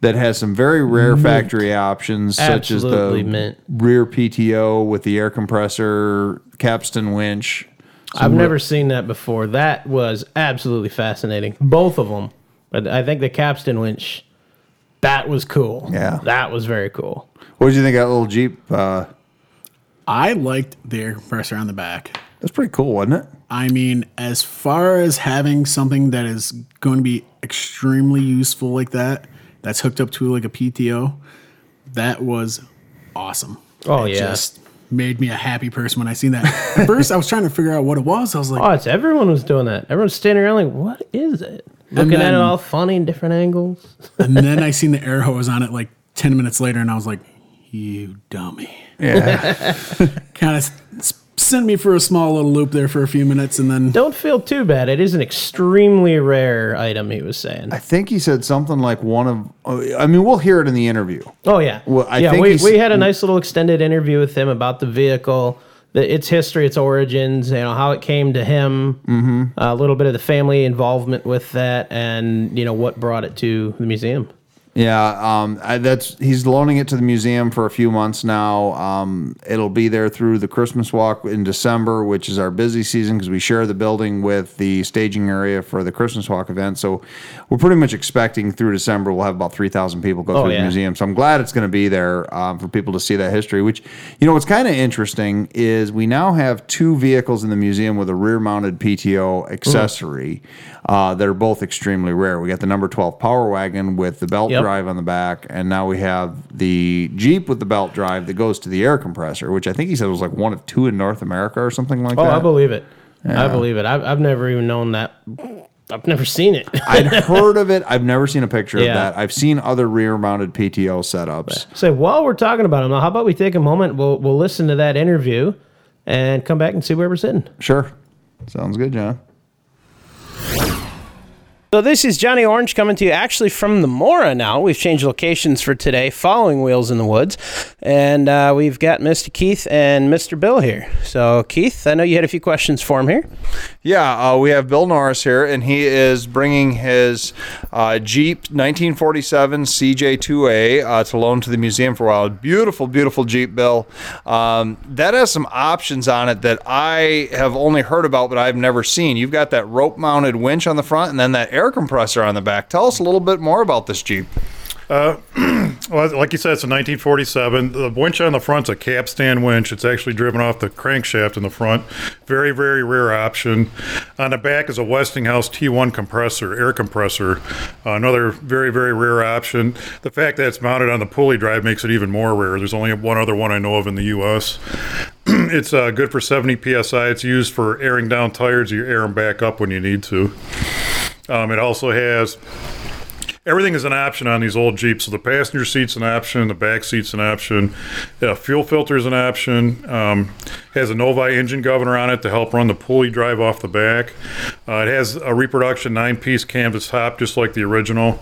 A: that has some very rare
B: Mint.
A: factory options, such as the
B: mint.
A: rear PTO with the air compressor, capstan winch.
B: I've never seen that before. That was absolutely fascinating. Both of them. But I think the capstan winch, that was cool.
A: Yeah.
B: That was very cool.
A: What did you think of that little Jeep? Uh,
C: I liked the air compressor on the back.
A: that's pretty cool, wasn't it?
C: I mean, as far as having something that is going to be extremely useful like that, that's hooked up to like a PTO, that was awesome.
B: Oh,
C: It
B: yeah.
C: Just made me a happy person when I seen that. At first, I was trying to figure out what it was. I was like,
B: Oh, it's everyone was doing that. Everyone's standing around like, what is it? Looking at it all funny in different angles.
C: and then I seen the air hose on it like 10 minutes later, and I was like, you dummy.
A: Yeah.
C: Kind of s- sent me for a small little loop there for a few minutes, and then
B: Don't feel too bad. It is an extremely rare item. He was saying.
A: I think he said something like one of. I mean, we'll hear it in the interview.
B: Oh yeah,
A: Well, I
B: yeah.
A: think
B: we,
A: he's-
B: we had a nice little extended interview with him about the vehicle, the, its history, its origins, you know how it came to him, mm-hmm. a little bit of the family involvement with that, and you know what brought it to the museum.
A: Yeah, um, I, that's he's loaning it to the museum for a few months now. Um, it'll be there through the Christmas walk in December, which is our busy season because we share the building with the staging area for the Christmas walk event. So we're pretty much expecting through December we'll have about three thousand people go
B: Oh,
A: through
B: yeah.
A: the museum. So I'm glad it's going to be there um, for people to see that history. Which you know what's kind of interesting is we now have two vehicles in the museum with a rear-mounted PTO accessory uh, that are both extremely rare. We got the number 12 Power Wagon with the belt
B: Yep.
A: Drive on the back, and now we have the Jeep with the belt drive that goes to the air compressor, which I think he said was like one of two in North America or something like
B: oh,
A: that. Oh, that.
B: I believe it. I believe it. I've, I've never even known that. I've never seen it.
A: I'd heard of it. I've never seen a picture
B: Yeah.
A: of that. I've seen other rear-mounted PTO setups.
B: So while we're talking about him, how about we take a moment? We'll we'll listen to that interview, and come back and see where we're sitting.
A: Sure, sounds good, John.
B: So this is Johnny Orange coming to you actually from the Mora now. We've changed locations for today following Wheels in the Woods. And uh, we've got Mr. Keith and Mr. Bill here. So, Keith, I know you had a few questions for him here.
G: Yeah, uh, we have Bill Norris here, and he is bringing his uh, Jeep 1947 CJ2A uh, to loan to the museum for a while. Beautiful, beautiful Jeep, Bill. Um, that has some options on it that I have only heard about, but I've never seen. You've got that rope mounted winch on the front and then that air compressor on the back. Tell us a little bit more about this Jeep.
M: Uh, well, like you said, it's a 1947. The winch on the front's a capstan winch. It's actually driven off the crankshaft in the front. Very, very rare option. On the back is a Westinghouse T1 compressor, air compressor. Uh, another very, very rare option. The fact that it's mounted on the pulley drive makes it even more rare. There's only one other one I know of in the U.S. it's uh, good for 70 psi. It's used for airing down tires. You air them back up when you need to. Um, it also has everything is an option on these old Jeeps. So the passenger seat's an option, the back seat's an option, yeah, fuel filter's an option. Um, has a Novi engine governor on it to help run the pulley drive off the back. Uh, it has a reproduction nine-piece canvas top, just like the original.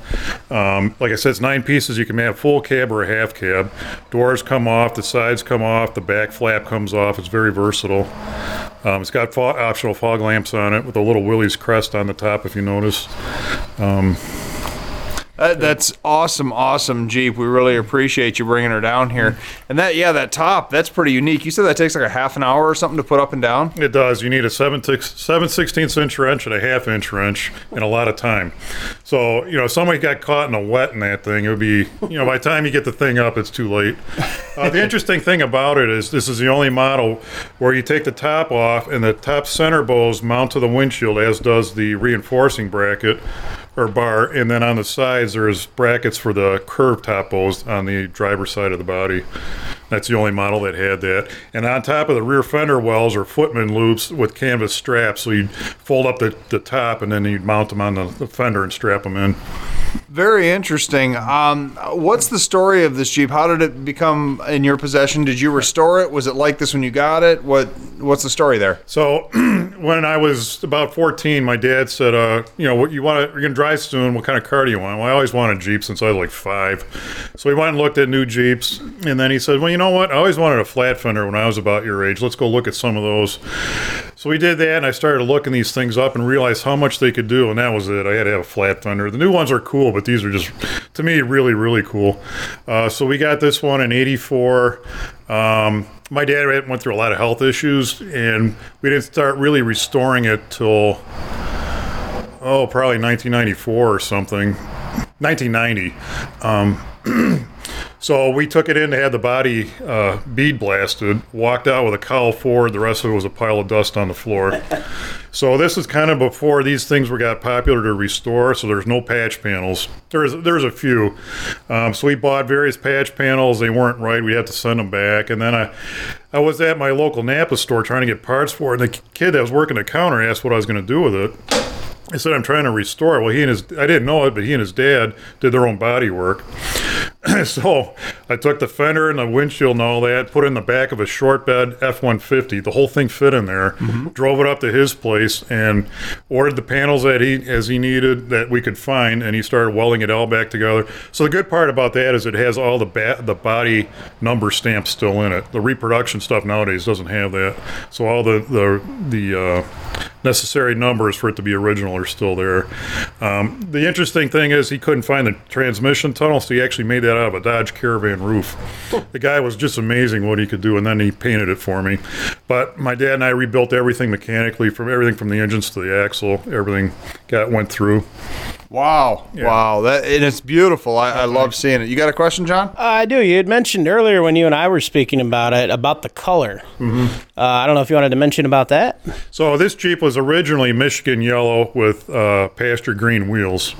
M: Um, like I said, it's nine pieces. You can have full cab or a half cab. Doors come off, the sides come off, the back flap comes off. It's very versatile. Um, it's got optional fog lamps on it with a little Willys crest on the top, if you notice. Um,
G: That, that's awesome, awesome Jeep. We really appreciate you bringing her down here. And that, yeah, that top, that's pretty unique. You said that takes like a half an hour or something to put up and down.
M: It does. You need a 7 7 16 inch wrench and a half inch wrench and a lot of time. So, you know, if somebody got caught in a wet in that thing, it would be, you know, by the time you get the thing up, it's too late. Uh, the interesting thing about it is this is the only model where you take the top off and the top center bows mount to the windshield, as does the reinforcing bracket or bar. And then on the sides, there's brackets for the curved top bows on the driver's side of the body. That's the only model that had that. And on top of the rear fender wells are footman loops with canvas straps. So you'd fold up the, the top and then you'd mount them on the, the fender and strap them in.
G: Very interesting. Um, what's the story of this Jeep? How did it become in your possession? Did you restore it? Was it like this when you got it? What What's the story there?
M: So when I was about 14, my dad said, uh, you know, what you want to, you're to drive soon. What kind of car do you want? Well, I always wanted Jeep since I was like five. So we went and looked at new Jeeps. And then he said, well, you know what? I always wanted a flat fender when I was about your age. Let's go look at some of those. So we did that. And I started looking these things up and realized how much they could do. And that was it. I had to have a flat fender. The new ones are cool, but these are just, to me, really, really cool. Uh, so we got this one in 84. Um, my dad went through a lot of health issues, and we didn't start really restoring it till oh, probably 1994 or something, 1990. Um, so we took it in to have the body uh, bead blasted. Walked out with a cowl forward. The rest of it was a pile of dust on the floor. So this is kind of before these things were got popular to restore. So there's no patch panels. There's there's a few. Um, so we bought various patch panels. They weren't right. We had to send them back. And then I I was at my local Napa store trying to get parts for it. And the kid that was working the counter asked what I was going to do with it. I said I'm trying to restore it. Well, he and his I didn't know it, but he and his dad did their own body work. so I took the fender and the windshield and all that, put it in the back of a short bed F 150. The whole thing fit in there. Drove it up to his place and ordered the panels that he as he needed that we could find, and he started welding it all back together. So the good part about that is it has all the ba- the body number stamps still in it. The reproduction stuff nowadays doesn't have that. So all the the the uh, necessary numbers for it to be original are still there. Um, the interesting thing is he couldn't find the transmission tunnel, so he actually made that out of a Dodge Caravan roof. The guy was just amazing what he could do, and then he painted it for me. But my dad and I rebuilt everything mechanically, from everything from the engines to the axle, everything got went through.
G: Wow, wow, that and it's beautiful. I, I love seeing it. You got a question, John?
B: Uh, I do. You had mentioned earlier when you and I were speaking about it about the color.
M: Mhm.
B: Uh, I don't know if you wanted to mention about that.
M: So this Jeep was originally Michigan yellow with uh, pasture green wheels.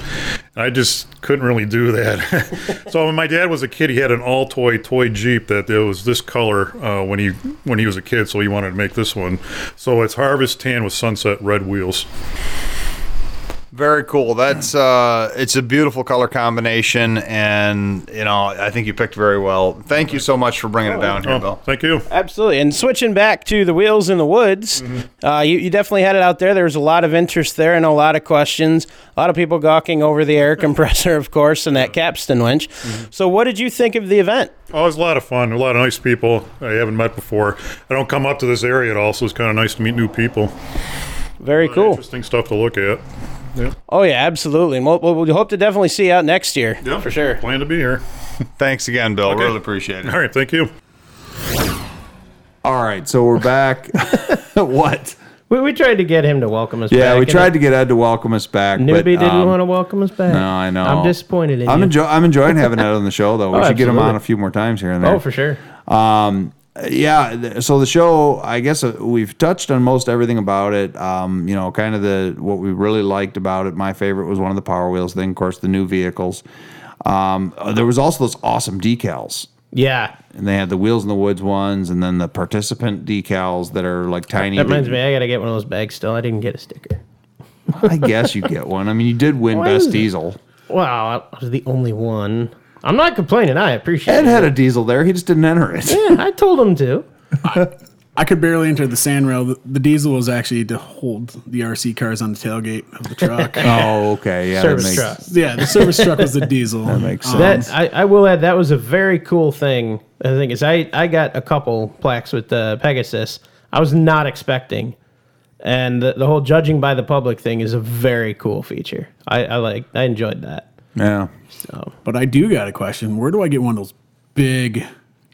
M: I just couldn't really do that. so when my dad was a kid, he had an all toy toy Jeep that it was this color uh, when he when he was a kid. So he wanted to make this one. So it's harvest tan with sunset red wheels.
G: Very cool. That's uh, it's a beautiful color combination, and you know I think you picked very well. Thank you so much for bringing it down here, Bill.
M: Thank you.
B: Absolutely. And switching back to the wheels in the woods, uh, you, you definitely had it out there. There was a lot of interest there and a lot of questions. A lot of people gawking over the air compressor, of course, and that capstan winch. So, what did you think of the event?
M: Oh, it was a lot of fun. A lot of nice people I haven't met before. I don't come up to this area at all, so it's kind of nice to meet new people.
B: Very cool.
M: Interesting stuff to look at. Yeah.
B: Oh, yeah, absolutely. And we'll, we'll, we hope to definitely see you out next year.
M: Yeah,
B: for sure.
M: Plan to be here.
G: Thanks again, Bill.
M: Okay.
G: Really appreciate it.
M: All right, thank you.
A: All right, so we're back. what?
B: We, we tried to get him to welcome us back.
A: Yeah,
B: back.
A: we tried to get Ed to welcome us back.
B: Newbie
A: but,
B: didn't
A: um,
B: want to welcome us back.
A: No, I know.
B: I'm disappointed in
A: I'm
B: you.
A: enjoy- I'm enjoying having Ed on the show, though. We
B: Oh,
A: should get him on a few more times here and there.
B: Oh, for sure.
A: Um, yeah. So the show, I guess uh, we've touched on most everything about it. Um, you know, kind of the what we really liked about it. My favorite was one of the Power Wheels thing. Of course, the new vehicles. Um, uh, there was also those awesome decals.
B: Yeah.
A: And they had the Wheels in the Woods ones, and then the participant decals that are like tiny.
B: That reminds me, I got to get one of those bags still. I didn't get a sticker.
A: I guess you get one. I mean, you did win
B: Why
A: best diesel.
B: Wow, I was the only one. I'm not complaining. I appreciate
A: Ed
B: it.
A: had a diesel there. He just didn't enter it.
B: Yeah, I told him to.
C: I could barely enter the sand rail. The, the diesel was actually to hold the RC cars on the tailgate of the truck.
A: Oh, okay. Yeah, that
B: Service
A: makes-
B: truck.
C: Yeah, the service truck was the diesel.
A: That makes
C: Um,
A: sense.
B: That I, I will add that was a very cool thing. The thing is, I I got a couple plaques with the Pegasus. I was not expecting, and the, the whole judging by the public thing is a very cool feature. I, I like I enjoyed that.
A: Yeah.
B: So,
C: But I do got a question. Where do I get one of those big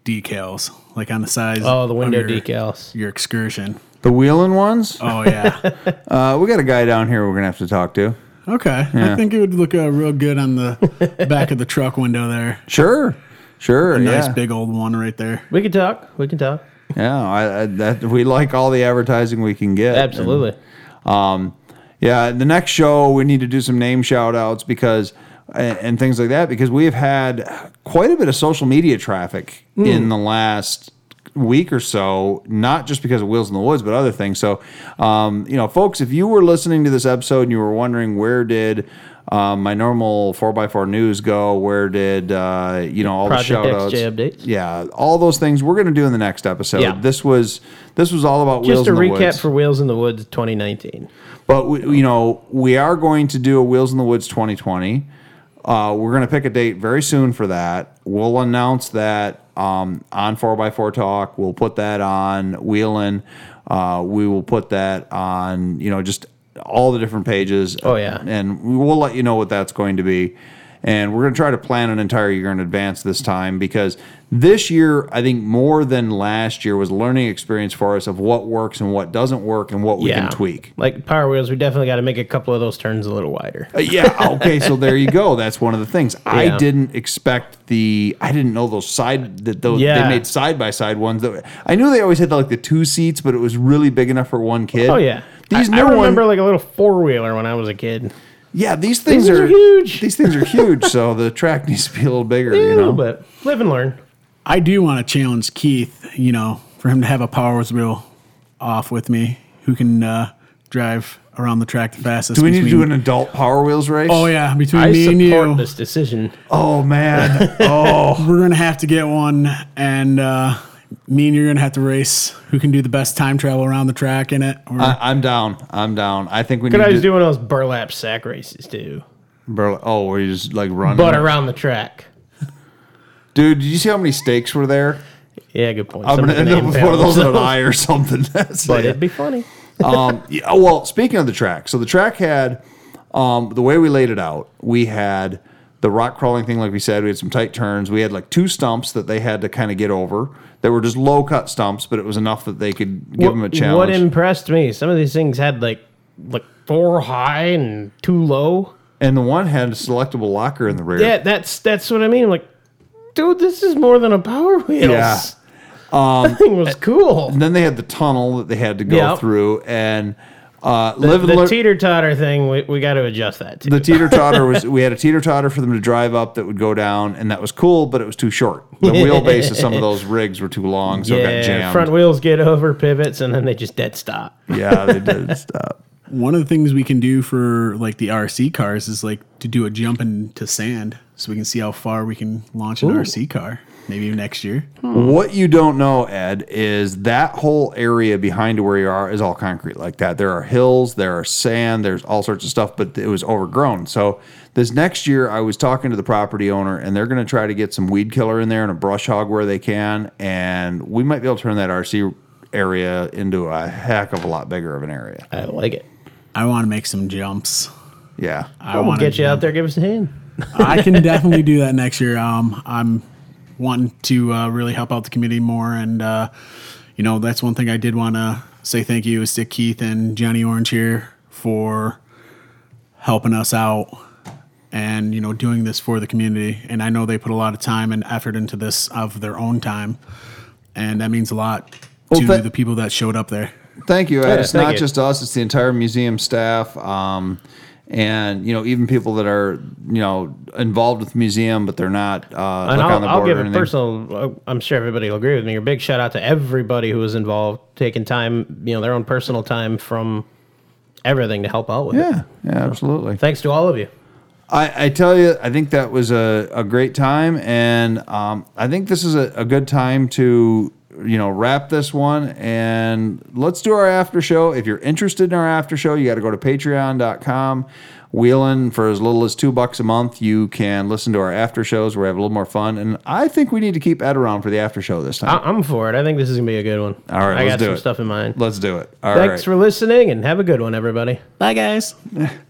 C: decals, like on the sides?
B: Oh, the window
C: of your,
B: decals.
C: Your excursion.
A: The wheeling ones?
C: Oh yeah.
A: Uh, we got a guy down here we're gonna have to talk to.
C: Okay.
A: Yeah.
C: I think it would look uh, real good on the back of the truck window there.
A: Sure, sure.
C: A nice
A: yeah.
C: big old one right there.
B: we can talk. We can talk.
A: Yeah, I, I, that we like all the advertising we can get.
B: Absolutely.
A: And, um, yeah, the next show we need to do some name shout outs because and, and things like that because we have had quite a bit of social media traffic
B: Hmm.
A: in the last week or so, not just because of Wheels in the Woods, but other things. So, um, you know, folks, if you were listening to this episode and you were wondering where did um, my normal 4x4 news go, where did, uh, you know, all
B: Project
A: the shout outs.
B: Updates.
A: Yeah, all those things we're going to do in the next episode.
B: Yeah.
A: This was this was all about Wheels
B: Just a
A: in the
B: recap
A: Woods.
B: for Wheels in the Woods 2019.
A: But we, you know, we are going to do a Wheels in the Woods 2020. Uh, we're going to pick a date very soon for that. We'll announce that um, on 4x4 Talk. We'll put that on Wheelin. Uh, we will put that on, you know, just all the different pages.
B: Oh, yeah.
A: And we will let you know what that's going to be. And we're going to try to plan an entire year in advance this time because this year, I think more than last year, was a learning experience for us of what works and what doesn't work and what we
B: yeah.
A: can tweak.
B: Like Power Wheels, we definitely got to make a couple of those turns a little wider.
A: Uh, yeah. Okay. So there you go. That's one of the things. I didn't expect the. I didn't know those side that those
B: Yeah.
A: they made side by side ones. That I knew they always had the, like the two seats, but it was really big enough for one kid.
B: Oh yeah.
A: These
B: I,
A: new
B: I remember
A: one-
B: like a little four wheeler when I was a kid.
A: Yeah. These things,
B: These
A: are,
B: are huge.
A: These things are huge. so the track needs to be a little bigger.
B: Yeah,
A: you
B: a
A: know.
B: little bit. Live and learn.
C: I do want to challenge Keith, you know, for him to have a Powers wheel off with me who can uh, drive around the track the fastest.
A: Do we need to do an adult Power Wheels race?
C: Oh yeah, between
B: I
C: me and
B: support
C: you,
B: this decision.
A: Oh man. Oh.
C: we're gonna have to get one, and uh, me and you're gonna have to race. Who can do the best time travel around the track in it? Or,
A: I, I'm down. I'm down. I think we
B: Could
A: need
B: I
A: to
B: just do one of those burlap sack races too?
A: Burl- oh, where you just like run.
B: But around the track.
A: Dude, did you see how many stakes were there?
B: Yeah, good point.
A: I'm gonna end up with one of those in an eye or something. That's
B: But
A: it.
B: it'd be funny.
A: um, yeah, well, speaking of the track, so the track had um, the way we laid it out. We had the rock crawling thing, like we said. We had some tight turns. We had like two stumps that they had to kind of get over. That were just low cut stumps, but it was enough that they could give them a challenge.
B: What impressed me? Some of these things had like like four high and two low.
A: and the one had a selectable locker in the rear.
B: Yeah, that's that's what I mean. I'm like, dude, this is more than a Power Wheels.
A: Yeah. Um,
B: that thing was cool.
A: And then they had the tunnel that they had to go
B: Yep.
A: through, and uh,
B: The,
A: live and
B: the
A: learn.
B: teeter totter thing, we, we got to adjust that too.
A: the teeter totter was we had a teeter totter for them to drive up that would go down, and that was cool, but it was too short. The wheelbase of some of those rigs were too long, so it got
B: yeah,
A: jammed.
B: front wheels get over pivots and then they just dead stop.
A: yeah, they did stop.
C: one of the things we can do for like the RC cars is like to do a jump into sand, so we can see how far we can launch an
A: Ooh.
C: RC car. Maybe next year.
A: What you don't know, Ed, is that whole area behind where you are is all concrete like that. There are hills, there are sand, there's all sorts of stuff, but it was overgrown. So this next year, I was talking to the property owner, and they're going to try to get some weed killer in there and a brush hog where they can, and we might be able to turn that RC area into a heck of a lot bigger of an area.
B: I like it.
C: I want to make some jumps.
A: Yeah,
C: I
B: we'll
C: want
B: get you out there, give us a hand.
C: I can definitely do that next year. Um, I'm wanting to uh, really help out the community more, and uh, you know that's one thing I did want to say thank you is to Keith and Johnny Orange here for helping us out and you know doing this for the community. And I know they put a lot of time and effort into this of their own time, and that means a lot
A: Well,
C: to
A: tha-
C: the people that showed up there.
A: Thank you, Ed.
C: Yeah,
A: it's
C: thank
A: not
C: you.
A: just us; it's the entire museum staff, um, and you know, even people that are you know involved with the museum, but they're not uh,
B: And
A: like
B: I'll,
A: on the
B: I'll give a personal. uh, I'm sure everybody will agree with me. A big shout out to everybody who was involved, taking time, you know, their own personal time from everything to help out with
A: Yeah,
B: it.
A: yeah, absolutely.
B: Thanks to all of you.
A: I, I tell you, I think that was a, a great time, and um, I think this is a, a good time to you know wrap this one and let's do our after show. If you're interested in our after show, you got to go to Patreon.com. Wheeling for as little as two bucks a month, you can listen to our after shows where we have a little more fun. And I think we need to keep Ed around for the after show this time.
B: I, I'm for it. I think this is gonna be a good one.
A: All right,
B: I
A: let's
B: got
A: do
B: some
A: it.
B: stuff in mind.
A: Let's do it. All
B: Thanks
A: right.
B: for listening and have a good one, everybody.
C: Bye, guys.